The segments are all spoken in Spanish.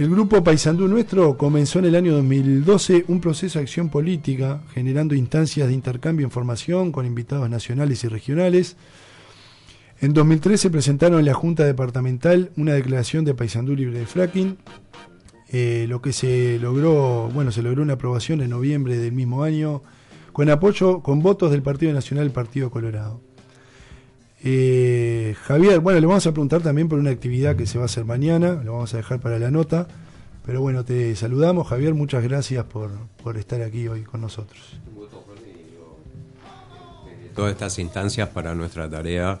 El grupo Paisandú Nuestro comenzó en el año 2012 un proceso de acción política, generando instancias de intercambio de información con invitados nacionales y regionales. En 2013 presentaron en la Junta Departamental una declaración de Paisandú libre de fracking, eh, lo que se logró, bueno, se logró una aprobación en noviembre del mismo año, con apoyo, con votos del Partido Nacional y Partido Colorado. Eh, Javier, bueno, le vamos a preguntar también por una actividad que se va a hacer mañana, lo vamos a dejar para la nota, pero bueno, te saludamos, Javier, muchas gracias por, por estar aquí hoy con nosotros. Todas estas instancias para nuestra tarea,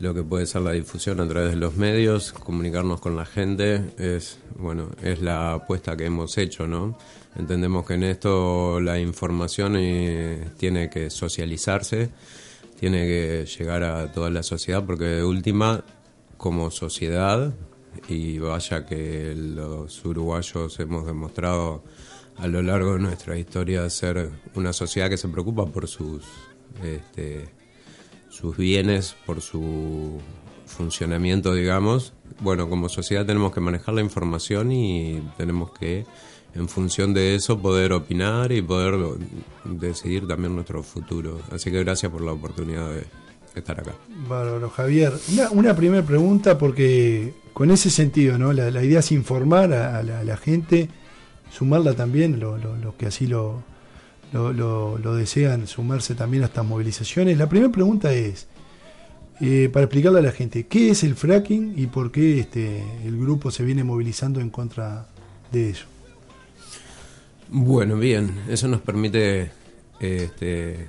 lo que puede ser la difusión a través de los medios, comunicarnos con la gente, es, bueno, es la apuesta que hemos hecho, ¿no? Entendemos que en esto la información eh, tiene que socializarse tiene que llegar a toda la sociedad porque de última, como sociedad, y vaya que los uruguayos hemos demostrado a lo largo de nuestra historia ser una sociedad que se preocupa por sus, este, sus bienes, por su funcionamiento, digamos. Bueno, como sociedad tenemos que manejar la información y tenemos que en función de eso poder opinar y poder decidir también nuestro futuro. Así que gracias por la oportunidad de estar acá. Bueno, Javier. Una, primera pregunta porque con ese sentido, ¿no? La, idea es informar a, la, gente, sumarla también, los lo, que así lo, lo, desean, sumarse también a estas movilizaciones. La primera pregunta es, eh, para explicarle a la gente, ¿qué es el fracking y por qué este, el grupo se viene movilizando en contra de eso? Bueno, bien, eso nos permite este,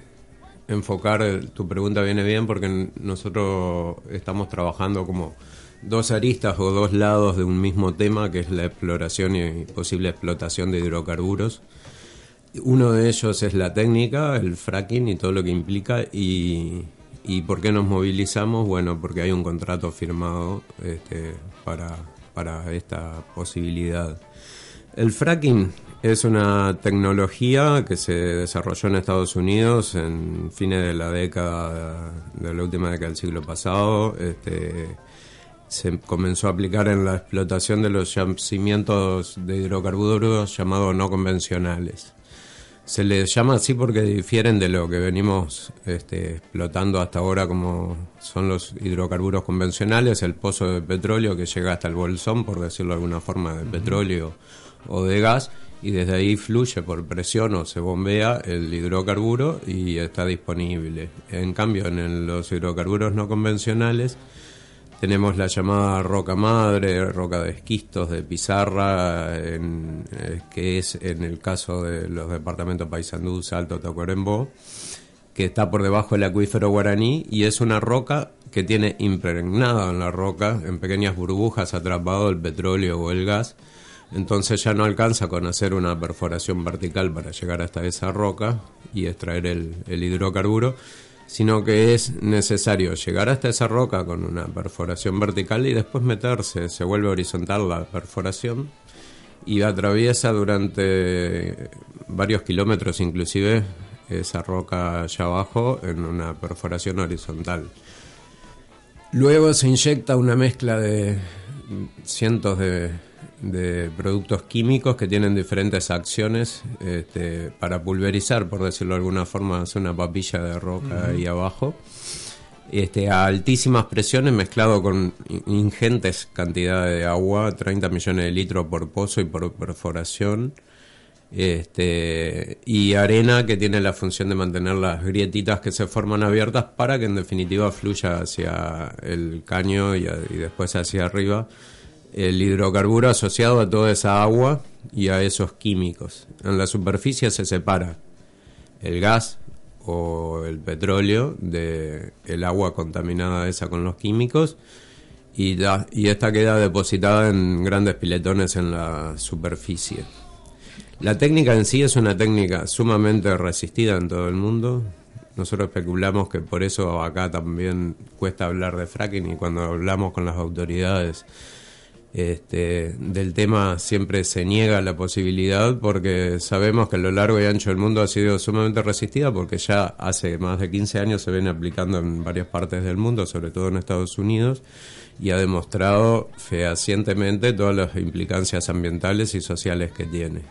enfocar, tu pregunta viene bien porque nosotros estamos trabajando como dos aristas o dos lados de un mismo tema que es la exploración y posible explotación de hidrocarburos. Uno de ellos es la técnica, el fracking y todo lo que implica y, y por qué nos movilizamos, bueno, porque hay un contrato firmado este, para, para esta posibilidad. El fracking es una tecnología que se desarrolló en Estados Unidos en fines de la década, de la última década del siglo pasado. Este, se comenzó a aplicar en la explotación de los yacimientos de hidrocarburos llamados no convencionales. Se les llama así porque difieren de lo que venimos este, explotando hasta ahora, como son los hidrocarburos convencionales, el pozo de petróleo que llega hasta el bolsón, por decirlo de alguna forma, de petróleo o de gas, y desde ahí fluye por presión o se bombea el hidrocarburo y está disponible. En cambio, en los hidrocarburos no convencionales tenemos la llamada roca madre, roca de esquistos, de pizarra, eh, que es en el caso de los departamentos Paysandú, Salto, Tacuarembó, que está por debajo del acuífero guaraní y es una roca que tiene impregnada en la roca, en pequeñas burbujas atrapado el petróleo o el gas, entonces ya no alcanza con hacer una perforación vertical para llegar hasta esa roca y extraer el, hidrocarburo, sino que es necesario llegar hasta esa roca con una perforación vertical y después meterse, se vuelve horizontal la perforación y atraviesa durante varios kilómetros inclusive esa roca allá abajo en una perforación horizontal. Luego se inyecta una mezcla de cientos de de productos químicos que tienen diferentes acciones este, para pulverizar, por decirlo de alguna forma, hacer una papilla de roca ahí abajo. Este, a altísimas presiones mezclado con ingentes cantidades de agua, 30 millones de litros por pozo y por perforación, este, y arena que tiene la función de mantener las grietitas que se forman abiertas para que en definitiva fluya hacia el caño y después hacia arriba el hidrocarburo asociado a toda esa agua y a esos químicos. En la superficie se separa el gas o el petróleo de el agua contaminada esa con los químicos y, y esta queda depositada en grandes piletones en la superficie. La técnica en sí es una técnica sumamente resistida en todo el mundo. Nosotros especulamos que por eso acá también cuesta hablar de fracking y cuando hablamos con las autoridades este, del tema siempre se niega la posibilidad porque sabemos que a lo largo y ancho del mundo ha sido sumamente resistida porque ya hace más de 15 años se viene aplicando en varias partes del mundo, sobre todo en Estados Unidos, y ha demostrado fehacientemente todas las implicancias ambientales y sociales que tiene.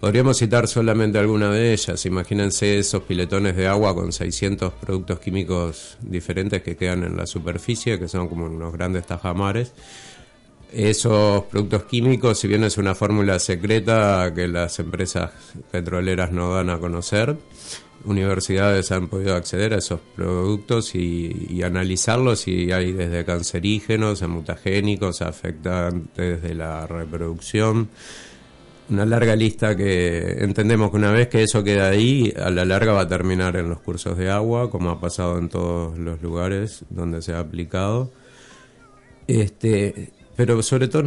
Podríamos citar solamente alguna de ellas. Imagínense esos piletones de agua con 600 productos químicos diferentes que quedan en la superficie, que son como unos grandes tajamares esos productos químicos, si bien es una fórmula secreta que las empresas petroleras no dan a conocer, universidades han podido acceder a esos productos y, analizarlos y hay desde cancerígenos a mutagénicos, afectantes de la reproducción. Una larga lista que entendemos que una vez que eso queda ahí, a la larga va a terminar en los cursos de agua, como ha pasado en todos los lugares donde se ha aplicado. Este, pero sobre todo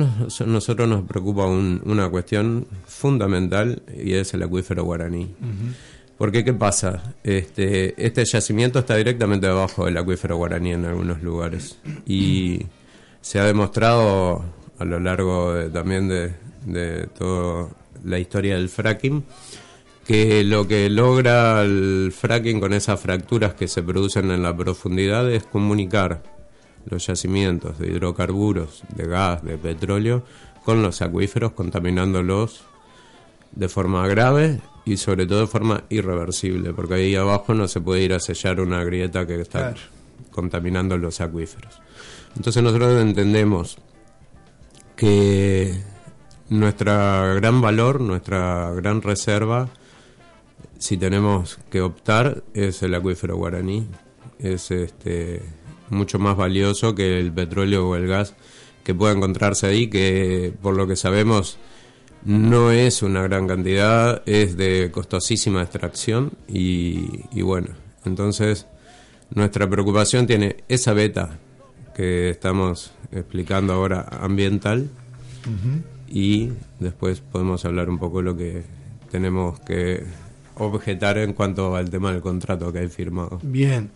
nosotros nos preocupa una cuestión fundamental y es el acuífero guaraní. Porque ¿qué pasa? Este, este yacimiento está directamente debajo del acuífero guaraní en algunos lugares y se ha demostrado a lo largo también de, de toda la historia del fracking que lo que logra el fracking con esas fracturas que se producen en la profundidad es comunicar los yacimientos de hidrocarburos, de gas, de petróleo, con los acuíferos, contaminándolos de forma grave y sobre todo de forma irreversible, porque ahí abajo no se puede ir a sellar una grieta que está contaminando los acuíferos. Entonces nosotros entendemos que nuestra gran valor, nuestra gran reserva, si tenemos que optar, es el acuífero guaraní, es este mucho más valioso que el petróleo o el gas que pueda encontrarse ahí, que por lo que sabemos no es una gran cantidad, es de costosísima extracción y, bueno, entonces nuestra preocupación tiene esa beta que estamos explicando ahora ambiental y después podemos hablar un poco de lo que tenemos que objetar en cuanto al tema del contrato que hay firmado. Bien.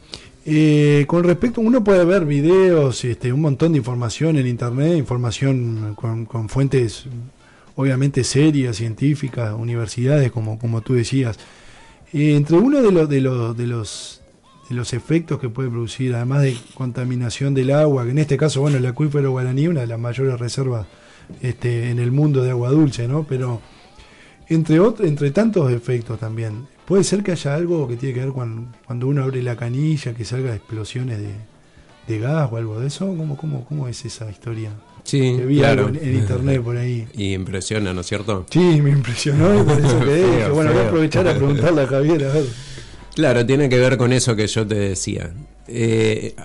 Eh, con respecto, uno puede ver videos, este, un montón de información en internet, información con, fuentes obviamente serias, científicas, universidades, como, como tú decías. Eh, entre uno de los, de los, de los de los efectos que puede producir, además de contaminación del agua, que en este caso, bueno, el acuífero guaraní, una de las mayores reservas este, en el mundo de agua dulce, ¿no? Pero entre, entre tantos efectos también, Puede ser que haya algo que tiene que ver con cuando uno abre la canilla, que salga explosiones de, gas o algo de eso. ¿Cómo, cómo, cómo es esa historia? Sí, que vi algo en, internet por ahí. Y impresiona, ¿no es cierto? Sí, me impresionó y por eso que Bueno, voy a aprovechar a preguntarle a Javier, a ver. Claro, tiene que ver con eso que yo te decía. Eh,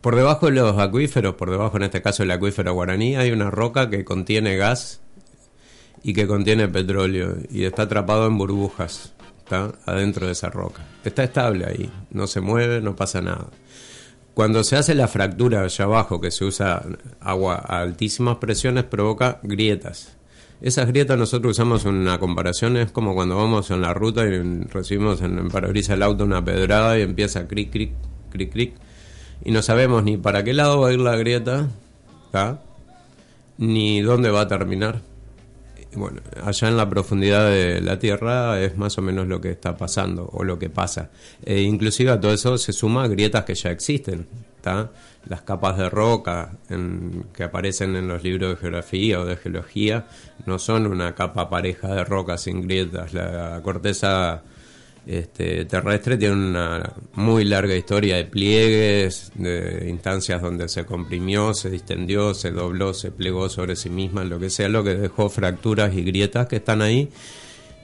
por debajo de los acuíferos, por debajo en este caso del acuífero guaraní, hay una roca que contiene gas y que contiene petróleo y está atrapado en burbujas adentro de esa roca. Está estable ahí, no se mueve, no pasa nada. Cuando se hace la fractura allá abajo, que se usa agua a altísimas presiones, provoca grietas. Esas grietas nosotros usamos una comparación, es como cuando vamos en la ruta y recibimos en el parabrisas del auto una pedrada y empieza cric, cric, cric, cric, y no sabemos ni para qué lado va a ir la grieta, ni dónde va a terminar bueno, allá en la profundidad de la Tierra es más o menos lo que está pasando o lo que pasa. E inclusive a todo eso se suma grietas que ya existen, las capas de roca que aparecen en los libros de geografía o de geología no son una capa pareja de roca sin grietas. La corteza este, terrestre tiene una muy larga historia de pliegues, de instancias donde se comprimió, se distendió, se dobló, se plegó sobre sí misma, lo que sea, lo que dejó fracturas y grietas que están ahí.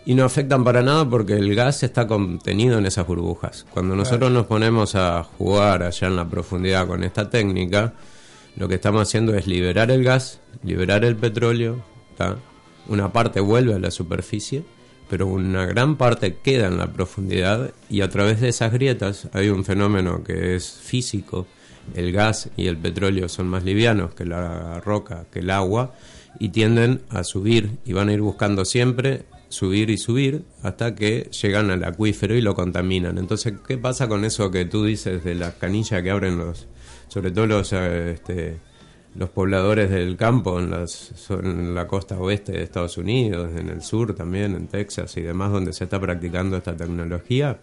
Y no afectan para nada porque el gas está contenido en esas burbujas. Cuando nosotros nos ponemos a jugar allá en la profundidad con esta técnica, lo que estamos haciendo es liberar el gas, liberar el petróleo, una parte vuelve a la superficie pero una gran parte queda en la profundidad y a través de esas grietas hay un fenómeno que es físico. El gas y el petróleo son más livianos que la roca, que el agua, y tienden a subir y van a ir buscando siempre subir y subir hasta que llegan al acuífero y lo contaminan. Entonces, ¿qué pasa con eso que tú dices de las canillas que abren los, sobre todo los, eh, este, los pobladores del campo en, la costa oeste de Estados Unidos, en el sur también, en Texas y demás, donde se está practicando esta tecnología,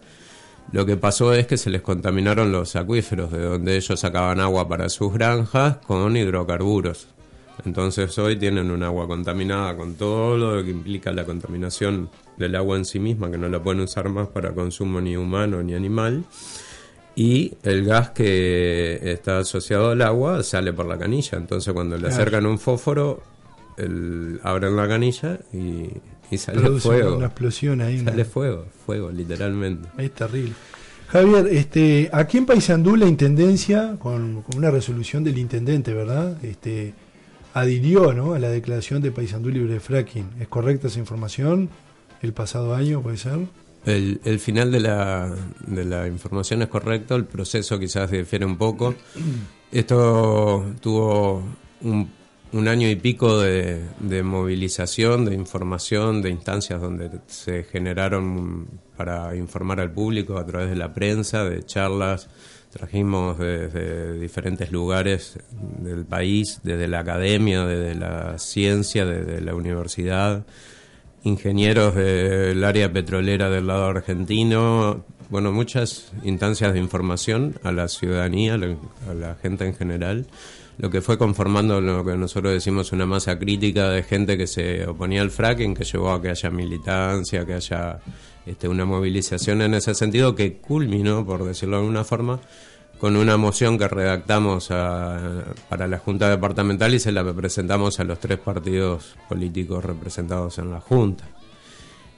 lo que pasó es que se les contaminaron los acuíferos, de donde ellos sacaban agua para sus granjas con hidrocarburos. Entonces hoy tienen un agua contaminada con todo lo que implica la contaminación del agua en sí misma, que no la pueden usar más para consumo ni humano ni animal. Y el gas que está asociado al agua sale por la canilla. Entonces cuando le acercan un fósforo, el, abren la canilla y, sale fuego. Una explosión ahí. Sale fuego, fuego, literalmente. Es terrible. Javier, este, aquí en Paysandú la intendencia, con, con, una resolución del intendente, ¿verdad? Este, adhirió ¿no? a la declaración de Paysandú libre de fracking. ¿Es correcta esa información? ¿El pasado año puede ser? El, el final de la, de la información es correcto, el proceso quizás difiere un poco. Esto tuvo un, un año y pico de, de, movilización, de información, de instancias donde se generaron para informar al público a través de la prensa, de charlas, Trajimos desde diferentes lugares del país, desde la academia, desde la ciencia, desde la universidad, ingenieros del área petrolera del lado argentino, bueno, muchas instancias de información a la ciudadanía, a la gente en general, lo que fue conformando lo que nosotros decimos una masa crítica de gente que se oponía al fracking, que llevó a que haya militancia, que haya este, una movilización en ese sentido que culminó, por decirlo de alguna forma, con una moción que redactamos para la Junta Departamental y se la presentamos a los tres partidos políticos representados en la Junta.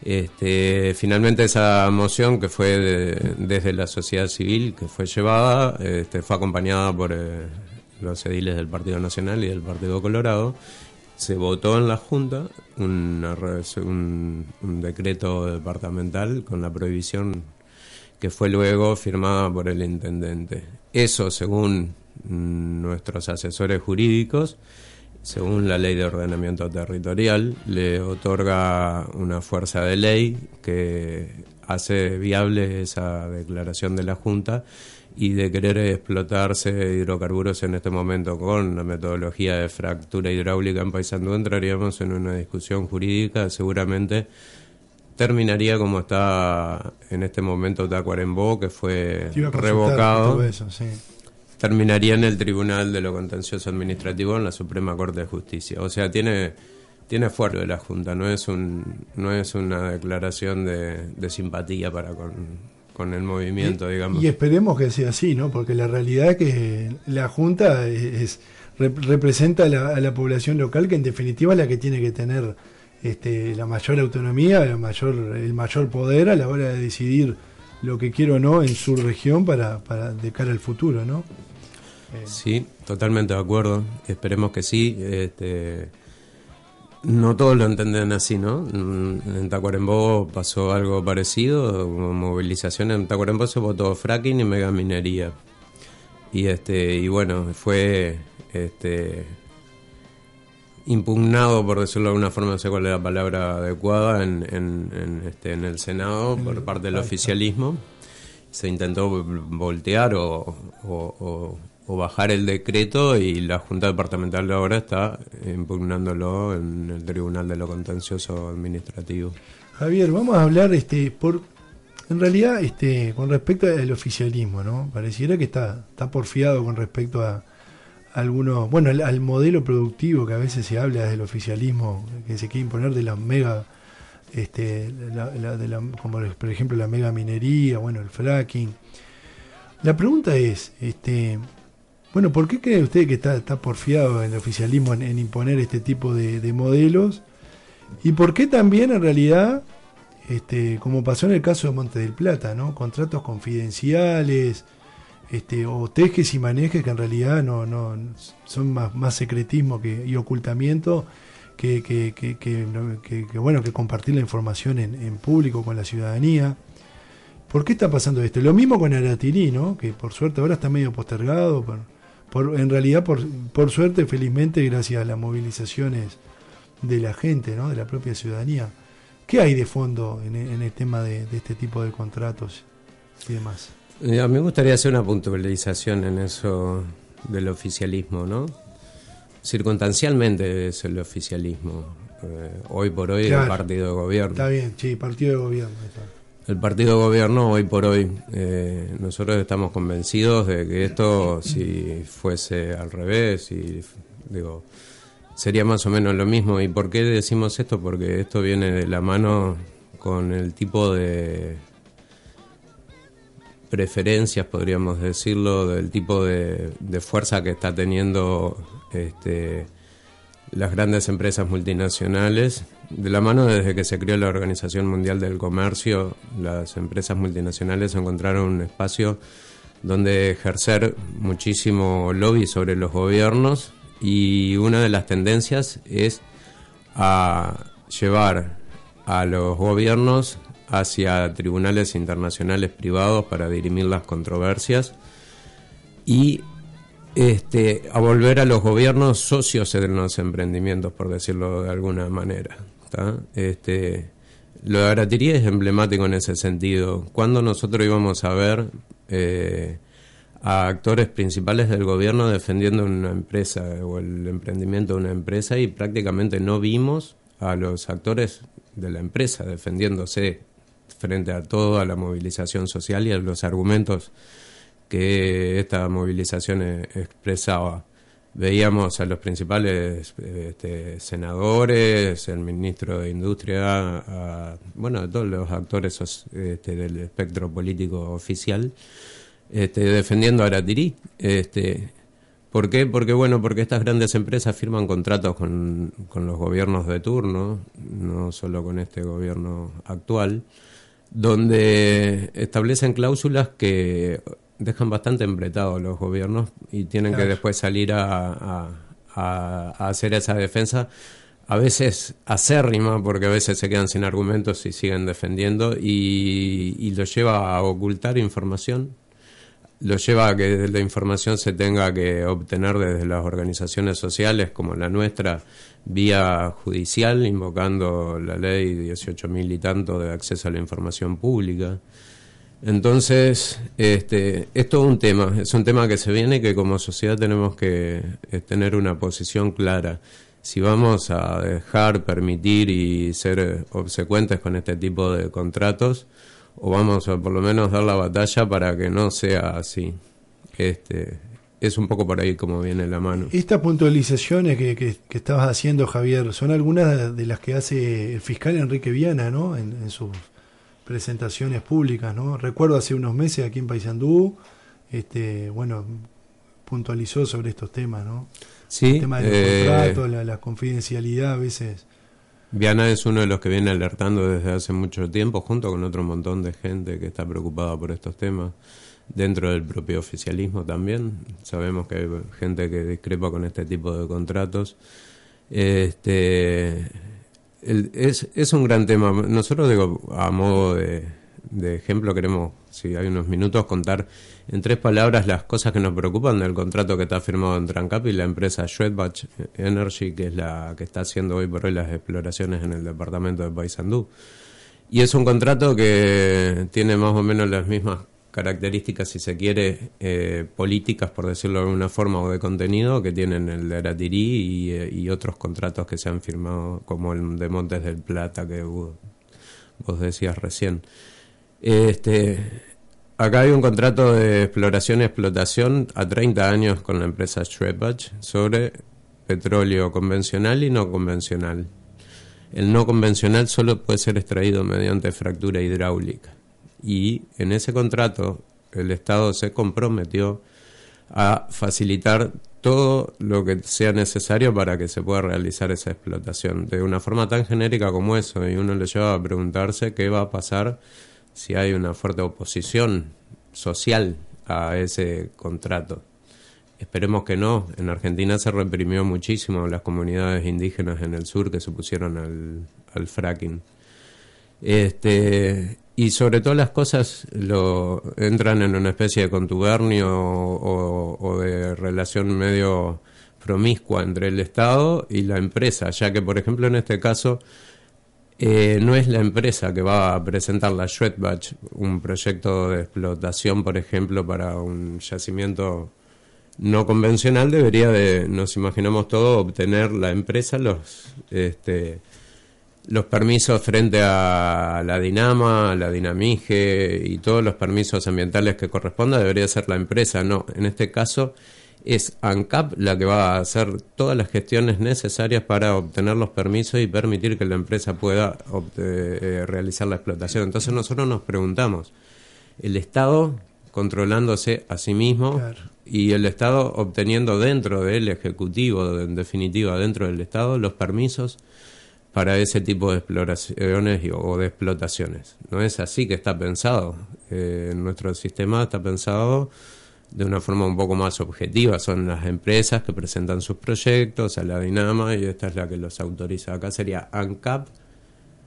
Este, finalmente esa moción que fue desde la sociedad civil que fue llevada este, fue acompañada por eh, los ediles del Partido Nacional y del Partido Colorado se votó en la Junta un, decreto departamental con la prohibición fue luego firmada por el intendente. Eso, según nuestros asesores jurídicos, según la ley de ordenamiento territorial, le otorga una fuerza de ley que hace viable esa declaración de la Junta y de querer explotarse hidrocarburos en este momento con la metodología de fractura hidráulica en Paysandú entraríamos en una discusión jurídica seguramente terminaría como está en este momento Tacuarembó que fue revocado terminaría en el Tribunal de lo Contencioso Administrativo en la Suprema Corte de Justicia o sea tiene tiene fuerza de la Junta no es un no es una declaración de, de simpatía para con con el movimiento, digamos. Y esperemos que sea así, ¿no? Porque la realidad es que la Junta es, representa a la, población local, que en definitiva es la que tiene que tener este, la mayor autonomía, el mayor, el mayor poder a la hora de decidir lo que quiere o no en su región para, para de cara al futuro, ¿no? Sí, totalmente de acuerdo. Esperemos que sí. Este, no todos lo entienden así, ¿no? Mm, en Tacuarembó pasó algo parecido, movilización en Tacuarembó se votó fracking y megaminería. Y este y bueno, fue este impugnado, por decirlo de alguna forma, no sé cuál es la palabra adecuada, en, en, este, en el Senado por parte del oficialismo. Se intentó voltear o o bajar el decreto y la Junta Departamental de ahora está impugnándolo en el Tribunal de lo Contencioso Administrativo. Javier, vamos a hablar este por en realidad este con respecto al oficialismo, ¿no? Pareciera que está está porfiado con respecto a, algunos, bueno, al, modelo productivo que a veces se habla del oficialismo que se quiere imponer de la mega este como por ejemplo la mega minería, bueno, el fracking. La pregunta es, este, bueno, ¿por qué cree usted que está, está porfiado el oficialismo en, imponer este tipo de, modelos? ¿Y por qué también en realidad, este, como pasó en el caso de Monte del Plata, ¿no? contratos confidenciales este, o tejes y manejes que en realidad no, no son más, más secretismo que, y ocultamiento que, que, que, bueno que compartir la información en, en, público con la ciudadanía? ¿Por qué está pasando esto? Lo mismo con Aratirí, ¿no? que por suerte ahora está medio postergado. Por, en realidad, por, por suerte, felizmente, gracias a las movilizaciones de la gente, ¿no? de la propia ciudadanía. ¿Qué hay de fondo en, el tema de, este tipo de contratos y demás? Mí me gustaría hacer una puntualización en eso del oficialismo, ¿no? circunstancialmente es el oficialismo. Eh, hoy por hoy el partido de gobierno. Está bien, sí, partido de gobierno. El partido de gobierno hoy por hoy, eh, nosotros estamos convencidos de que esto, si fuese al revés, y digo, sería más o menos lo mismo. ¿Y por qué decimos esto? Porque esto viene de la mano con el tipo de preferencias, podríamos decirlo, del tipo de, fuerza que está teniendo este, las grandes empresas multinacionales. De la mano desde que se creó la Organización Mundial del Comercio, las empresas multinacionales encontraron un espacio donde ejercer muchísimo lobby sobre los gobiernos y una de las tendencias es a llevar a los gobiernos hacia tribunales internacionales privados para dirimir las controversias y este, a volver a los gobiernos socios en los emprendimientos, por decirlo de alguna manera. Este, lo de Aratirí es emblemático en ese sentido. Cuando nosotros íbamos a ver eh, a actores principales del gobierno defendiendo una empresa o el emprendimiento de una empresa y prácticamente no vimos a los actores de la empresa defendiéndose frente a toda la movilización social y a los argumentos que esta movilización e-, expresaba. Veíamos a los principales este, senadores, el ministro de Industria, a, bueno, a todos los actores este, del espectro político oficial, este, defendiendo a Aratirí. Este, ¿Por qué? Porque bueno, porque estas grandes empresas firman contratos con, con los gobiernos de turno, no solo con este gobierno actual, donde establecen cláusulas que dejan bastante embretados los gobiernos y tienen que después salir a, hacer esa defensa, a veces acérrima, porque a veces se quedan sin argumentos y siguen defendiendo, y, y lo lleva a ocultar información, lo lleva a que la información se tenga que obtener desde las organizaciones sociales como la nuestra, vía judicial, invocando la ley 18.000 y tanto de acceso a la información pública. Entonces, este, es un tema, es un tema que se viene que como sociedad tenemos que eh, tener una posición clara. Si vamos a dejar, permitir y ser eh, obsecuentes con este tipo de contratos, o vamos a por lo menos dar la batalla para que no sea así. Este, es un poco por ahí como viene la mano. Estas puntualizaciones que, que, estabas haciendo, Javier, son algunas de las que hace el fiscal Enrique Viana, ¿no? En, sus presentaciones públicas, ¿no? Recuerdo hace unos meses aquí en Paysandú, este, bueno, puntualizó sobre estos temas, ¿no? Sí. El tema de los eh, contratos, la, la confidencialidad a veces. Viana es uno de los que viene alertando desde hace mucho tiempo, junto con otro montón de gente que está preocupada por estos temas dentro del propio oficialismo también. Sabemos que hay gente que discrepa con este tipo de contratos. Este, es, es un gran tema. Nosotros, digo, a modo de, ejemplo, queremos, si hay unos minutos, contar en tres palabras las cosas que nos preocupan del contrato que está firmado entre ANCAP y la empresa Schwedbach Energy, que es la que está haciendo hoy por hoy las exploraciones en el departamento de Paysandú. Y es un contrato que tiene más o menos las mismas características, si se quiere, eh, políticas, por decirlo de alguna forma, o de contenido que tienen el de Aratirí eh, y, otros contratos que se han firmado, como el de Montes del Plata que vos, decías recién. Este, acá hay un contrato de exploración y explotación a 30 años con la empresa Schrebach sobre petróleo convencional y no convencional. El no convencional solo puede ser extraído mediante fractura hidráulica y en ese contrato el Estado se comprometió a facilitar todo lo que sea necesario para que se pueda realizar esa explotación. De una forma tan genérica como eso, y uno le lleva a preguntarse qué va a pasar si hay una fuerte oposición social a ese contrato. Esperemos que no. En Argentina se reprimió muchísimo las comunidades indígenas en el sur que se pusieron al, al fracking. Este, y sobre todas las cosas lo entran en una especie de contubernio o, de relación medio promiscua entre el Estado y la empresa, ya que, por ejemplo, en este caso, eh, no es la empresa que va a presentar la Schwedbach, un proyecto de explotación, por ejemplo, para un yacimiento no convencional debería de, nos imaginamos todo, obtener la empresa los, este, los permisos frente a la Dinama, la Dinamige y todos los permisos ambientales que corresponda, debería ser la empresa. No, en este caso es ANCAP la que va a hacer todas las gestiones necesarias para obtener los permisos y permitir que la empresa pueda eh, realizar la explotación. Entonces nosotros nos preguntamos, ¿el Estado controlándose a sí mismo y el Estado obteniendo dentro del Ejecutivo, en definitiva dentro del Estado, los permisos para ese tipo de exploraciones o de explotaciones. No es así que está pensado. Eh, nuestro sistema está pensado de una forma un poco más objetiva. Son las empresas que presentan sus proyectos a la Dinama y esta es la que los autoriza. Acá sería ANCAP,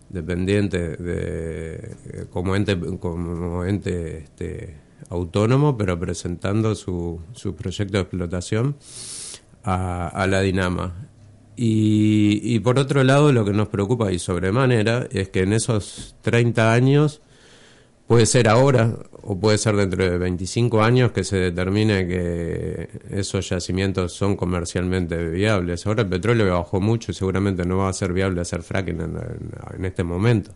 dependiente de eh, como ente como ente este, autónomo, pero presentando su, su proyecto de explotación a, a la Dinama. Y, y, por otro lado, lo que nos preocupa y sobremanera es que en esos 30 años, puede ser ahora o puede ser dentro de 25 años que se determine que esos yacimientos son comercialmente viables. Ahora el petróleo bajó mucho y seguramente no va a ser viable hacer fracking en, este momento.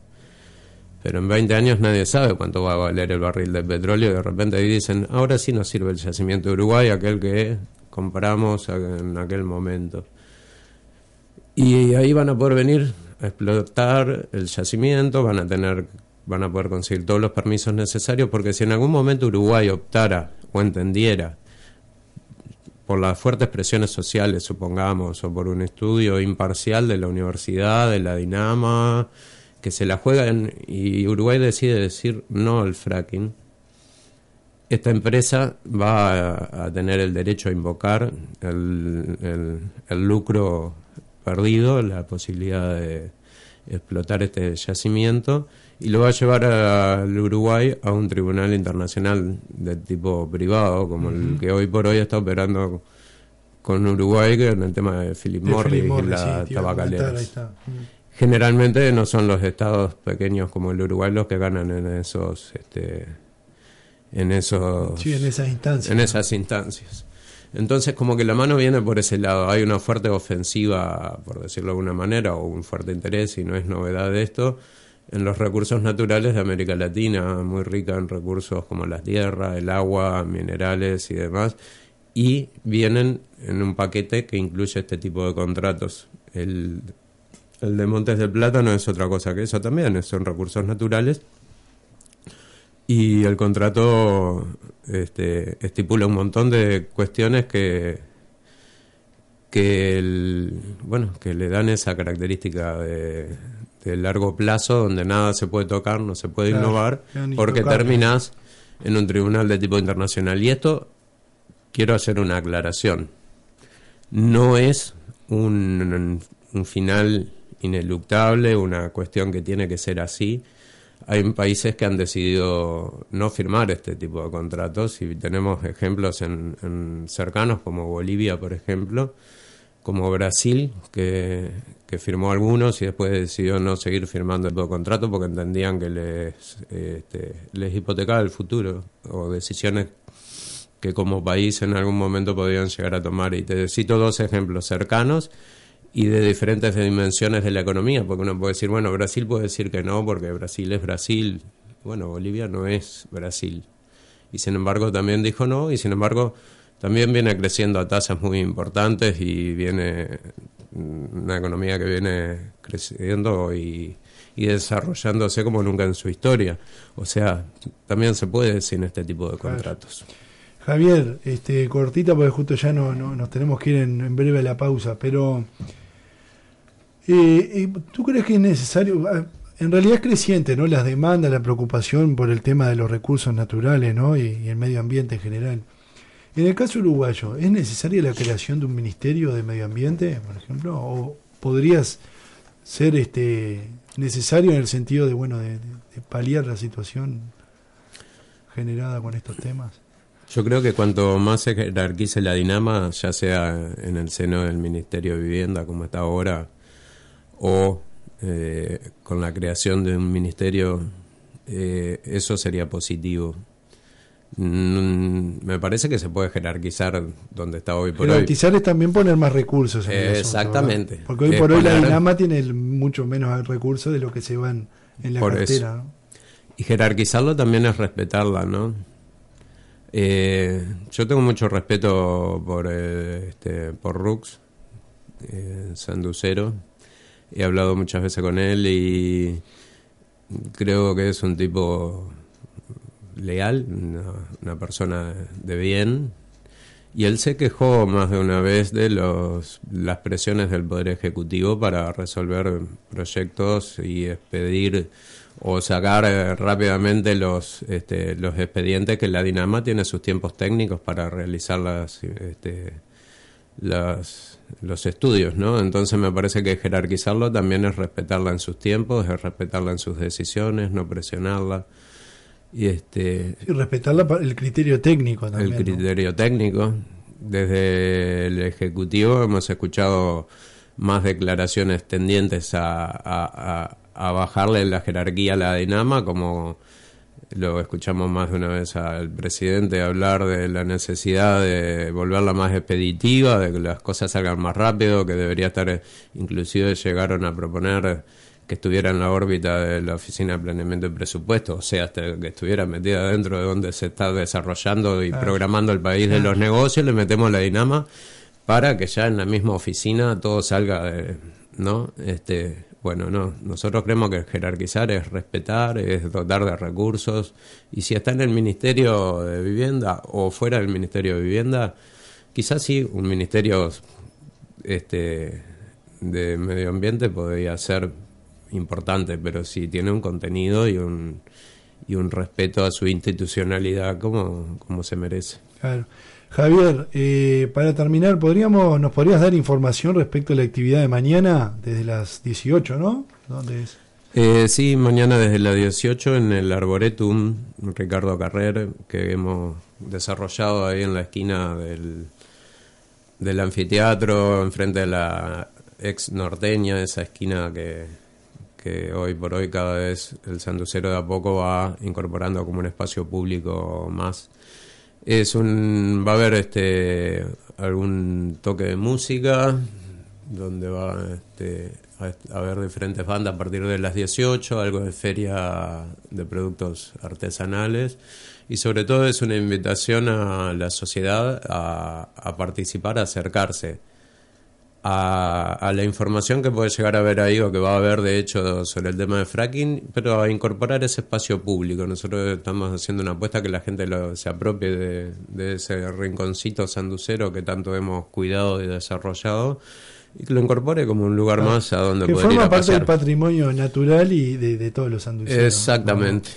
Pero en 20 años nadie sabe cuánto va a valer el barril de petróleo y de repente ahí dicen, ahora sí nos sirve el yacimiento de Uruguay, aquel que compramos en aquel momento. Y ahí van a poder venir a explotar el yacimiento, van a tener van a poder conseguir todos los permisos necesarios porque si en algún momento Uruguay optara o entendiera por las fuertes presiones sociales, supongamos, o por un estudio imparcial de la universidad, de la Dinama, que se la juegan y Uruguay decide decir no al fracking, esta empresa va a, tener el derecho a invocar el, el, lucro perdido, la posibilidad de explotar este yacimiento y lo va a llevar al Uruguay a un tribunal internacional de tipo privado, como el que hoy por hoy está operando con Uruguay, que en el tema de Philip Morris, y la tabacalera. generalmente no son los estados pequeños como el Uruguay los que ganan en esos este en esos en esas instancias en esas instancias. Entonces como que la mano viene por ese lado. Hay una fuerte ofensiva por decirlo de alguna manera o un fuerte interés y no es novedad de esto en los recursos naturales de América Latina muy rica en recursos como la tierra el agua minerales y demás y vienen en un paquete que incluye este tipo de contratos el el de Montes del Plata no es otra cosa que eso también, son recursos naturales. Y el contrato este, estipula un montón de cuestiones que, que, el, bueno, que le dan esa característica de, largo plazo, donde nada se puede tocar, no se puede innovar, porque terminas en un tribunal de tipo internacional. Y esto quiero hacer una aclaración. No es un, un final ineluctable, una cuestión que tiene que ser así. Hay países que han decidido no firmar este tipo de contratos y tenemos ejemplos en, cercanos como Bolivia, por ejemplo, como Brasil, que, firmó algunos y después decidió no seguir firmando el contrato porque entendían que les, este, les hipotecaba el futuro o decisiones que como país en algún momento podían llegar a tomar. Y te cito dos ejemplos cercanos y de diferentes dimensiones de la economía, porque uno puede decir, bueno, Brasil puede decir que no, porque Brasil es Brasil, bueno, Bolivia no es Brasil. Y sin embargo también dijo no, y sin embargo también viene creciendo a tasas muy importantes y viene una economía que viene creciendo y, y desarrollándose como nunca en su historia. O sea, también se puede sin este tipo de contratos. Javier, este, cortita porque justo ya no, no nos tenemos que ir en, en breve a la pausa, pero eh, ¿Tú crees que es necesario? Ah, en realidad es creciente, ¿no? Las demandas, la preocupación por el tema de los recursos naturales, ¿no? Y, el medio ambiente en general. En el caso uruguayo, ¿es necesaria la creación de un ministerio de medio ambiente, por ejemplo? ¿O podrías ser este necesario en el sentido de, bueno, de, paliar la situación generada con estos temas? Yo creo que cuanto más se jerarquice la dinama, ya sea en el seno del Ministerio de Vivienda, como está ahora, o eh, con la creación de un ministerio, eh, eso sería positivo. Mm, me parece que se puede jerarquizar donde está hoy por jerarquizar es también poner más recursos. exactamente. Porque hoy por hoy la Dinama tiene mucho menos recursos de lo que se van en la cartera. Y jerarquizarlo también es respetarla, ¿no? Eh, yo tengo mucho respeto por, eh, este, por Rux, eh, Sanducero. He hablado muchas veces con él y creo que es un tipo leal, una, persona de bien. Y él se quejó más de una vez de los, las presiones del Poder Ejecutivo para resolver proyectos y expedir o sacar eh, rápidamente los, este, los expedientes que la Dinama tiene sus tiempos técnicos para realizar las, este, los estudios, ¿no? Entonces me parece que jerarquizarlo también es respetarla en sus tiempos, es respetarla en sus decisiones, no presionarla. Y este sí, respetarla el criterio técnico también. El criterio técnico. Desde el Ejecutivo hemos escuchado más declaraciones tendientes a a bajarle la jerarquía a la Dinama, como lo escuchamos más de una vez al presidente hablar de la necesidad de volverla más expeditiva, de que las cosas salgan más rápido, que debería estar, inclusive llegaron a proponer que estuviera en la órbita de la Oficina de Planeamiento y Presupuesto, o sea, hasta que estuviera metida dentro de donde se está desarrollando y programando el país de los negocios, le metemos la Dinama para que ya en la misma oficina todo salga de, ¿no? Este, bueno, no, nosotros creemos que jerarquizar es respetar, es dotar de recursos, y si está en el Ministerio de Vivienda o fuera del Ministerio de Vivienda, quizás sí, un ministerio este, de medio ambiente podría ser importante, pero si tiene un contenido y un, y un respeto a su institucionalidad como, como se merece. Claro. Javier, eh, para terminar, ¿podríamos, ¿nos podrías dar información respecto a la actividad de mañana desde las 18, no? ¿Dónde es? Eh, sí, mañana desde las 18 en el Arboretum Ricardo Carrer, que hemos desarrollado ahí en la esquina del, del anfiteatro, enfrente de la ex norteña, esa esquina que, que hoy por hoy cada vez el Sanducero de a poco va incorporando como un espacio público más. Es un, va a haber este algún toque de música, donde va este, a, haber diferentes bandas a partir de las 18, algo de feria de productos artesanales. Y sobre todo es una invitación a la sociedad a participar, a acercarse a, la información que puede llegar a haber ahí o que va a haber de hecho sobre el tema de fracking, pero a incorporar ese espacio público. Nosotros estamos haciendo una apuesta que la gente se apropie de, ese rinconcito sanducero que tanto hemos cuidado y desarrollado y que lo incorpore como un lugar más a donde que forma parte del patrimonio natural y de, todos los sanduceros. Exactamente.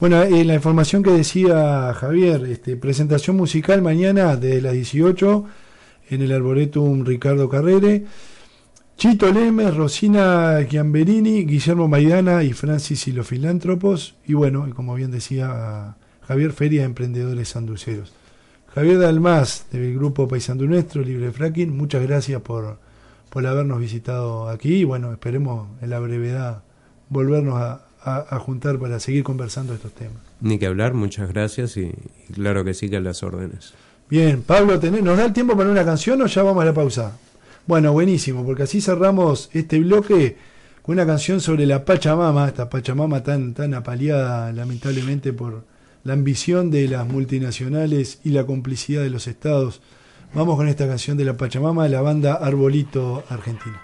Bueno, eh, la información que decía Javier, este, presentación musical mañana desde las 18 en el Arboretum Ricardo Carrere, Chito Lemes, Rosina Chiamberini, Guillermo Maidana y Francis y los filántropos, y bueno, como bien decía Javier Feria, Emprendedores Sanduceros. Javier Dalmás, del grupo Paisandú Nuestro, Libre Fracking, muchas gracias por, por habernos visitado aquí y bueno, esperemos en la brevedad volvernos a, juntar para seguir conversando estos temas. Ni que hablar, muchas gracias y, y claro que sí que las órdenes. Bien, Pablo, ¿nos da el tiempo para una canción o ya vamos a la pausa? Bueno, buenísimo, porque así cerramos este bloque con una canción sobre la Pachamama, esta Pachamama tan, tan apaleada lamentablemente por la ambición de las multinacionales y la complicidad de los estados. Vamos con esta canción de la Pachamama de la banda Arbolito Argentina.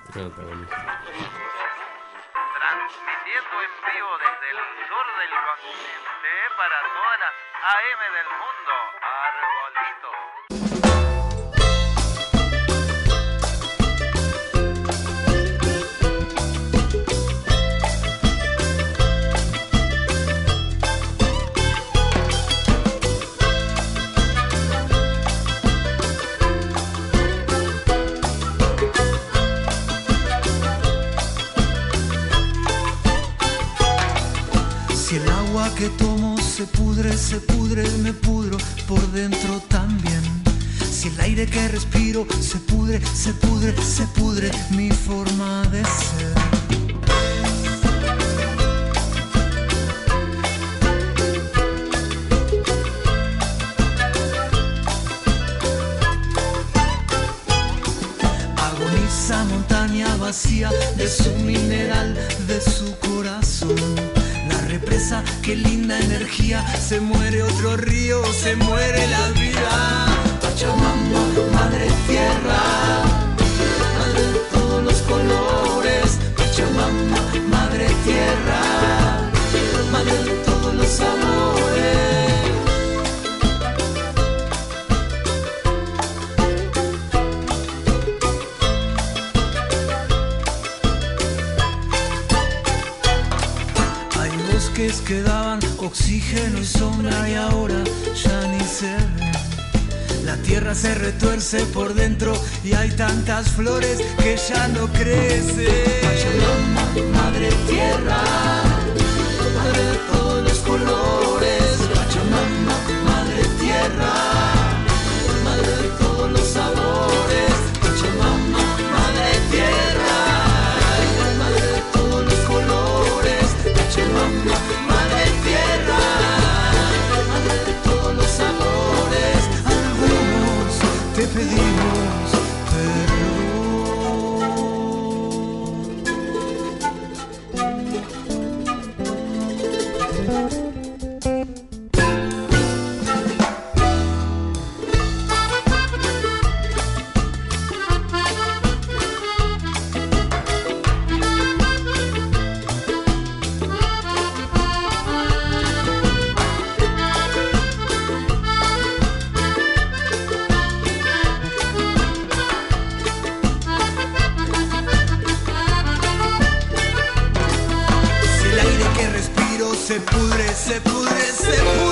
agua que tomo se pudre, se pudre, me pudro por dentro también. Si el aire que respiro se pudre, se pudre, se pudre mi forma de ser. Agoniza montaña vacía de su mineral, de su una energía, se muere otro río, se muere la vida. Pachamama, madre tierra, que daban oxígeno y sombra y ahora ya ni se ven. La tierra se retuerce por dentro y hay tantas flores que ya no crecen. Te se pudre, se pudre, se pudre,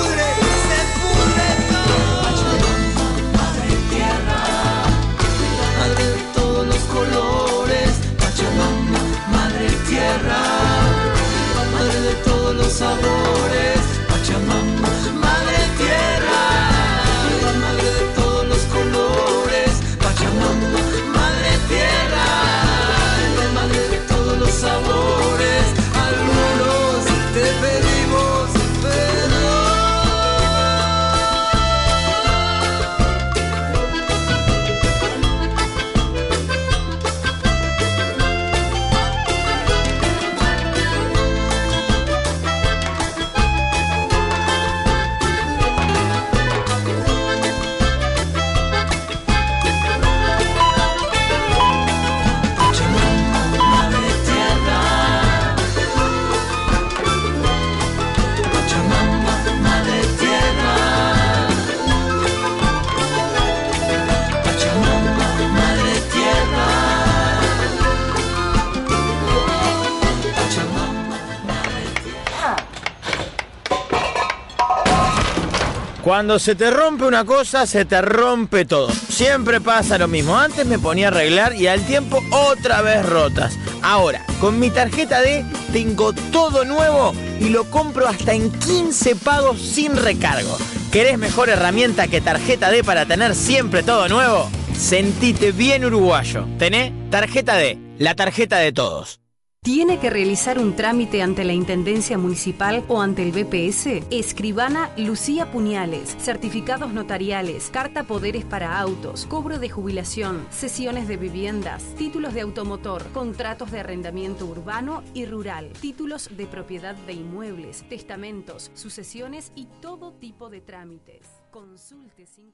Cuando se te rompe una cosa, se te rompe todo. Siempre pasa lo mismo. Antes me ponía a arreglar y al tiempo otra vez rotas. Ahora, con mi tarjeta D tengo todo nuevo y lo compro hasta en 15 pagos sin recargo. ¿Querés mejor herramienta que tarjeta D para tener siempre todo nuevo? Sentite bien uruguayo. Tené tarjeta D, la tarjeta de todos. ¿Tiene que realizar un trámite ante la Intendencia Municipal o ante el BPS? Escribana Lucía Puñales, certificados notariales, carta poderes para autos, cobro de jubilación, sesiones de viviendas, títulos de automotor, contratos de arrendamiento urbano y rural, títulos de propiedad de inmuebles, testamentos, sucesiones y todo tipo de trámites. Consulte sin.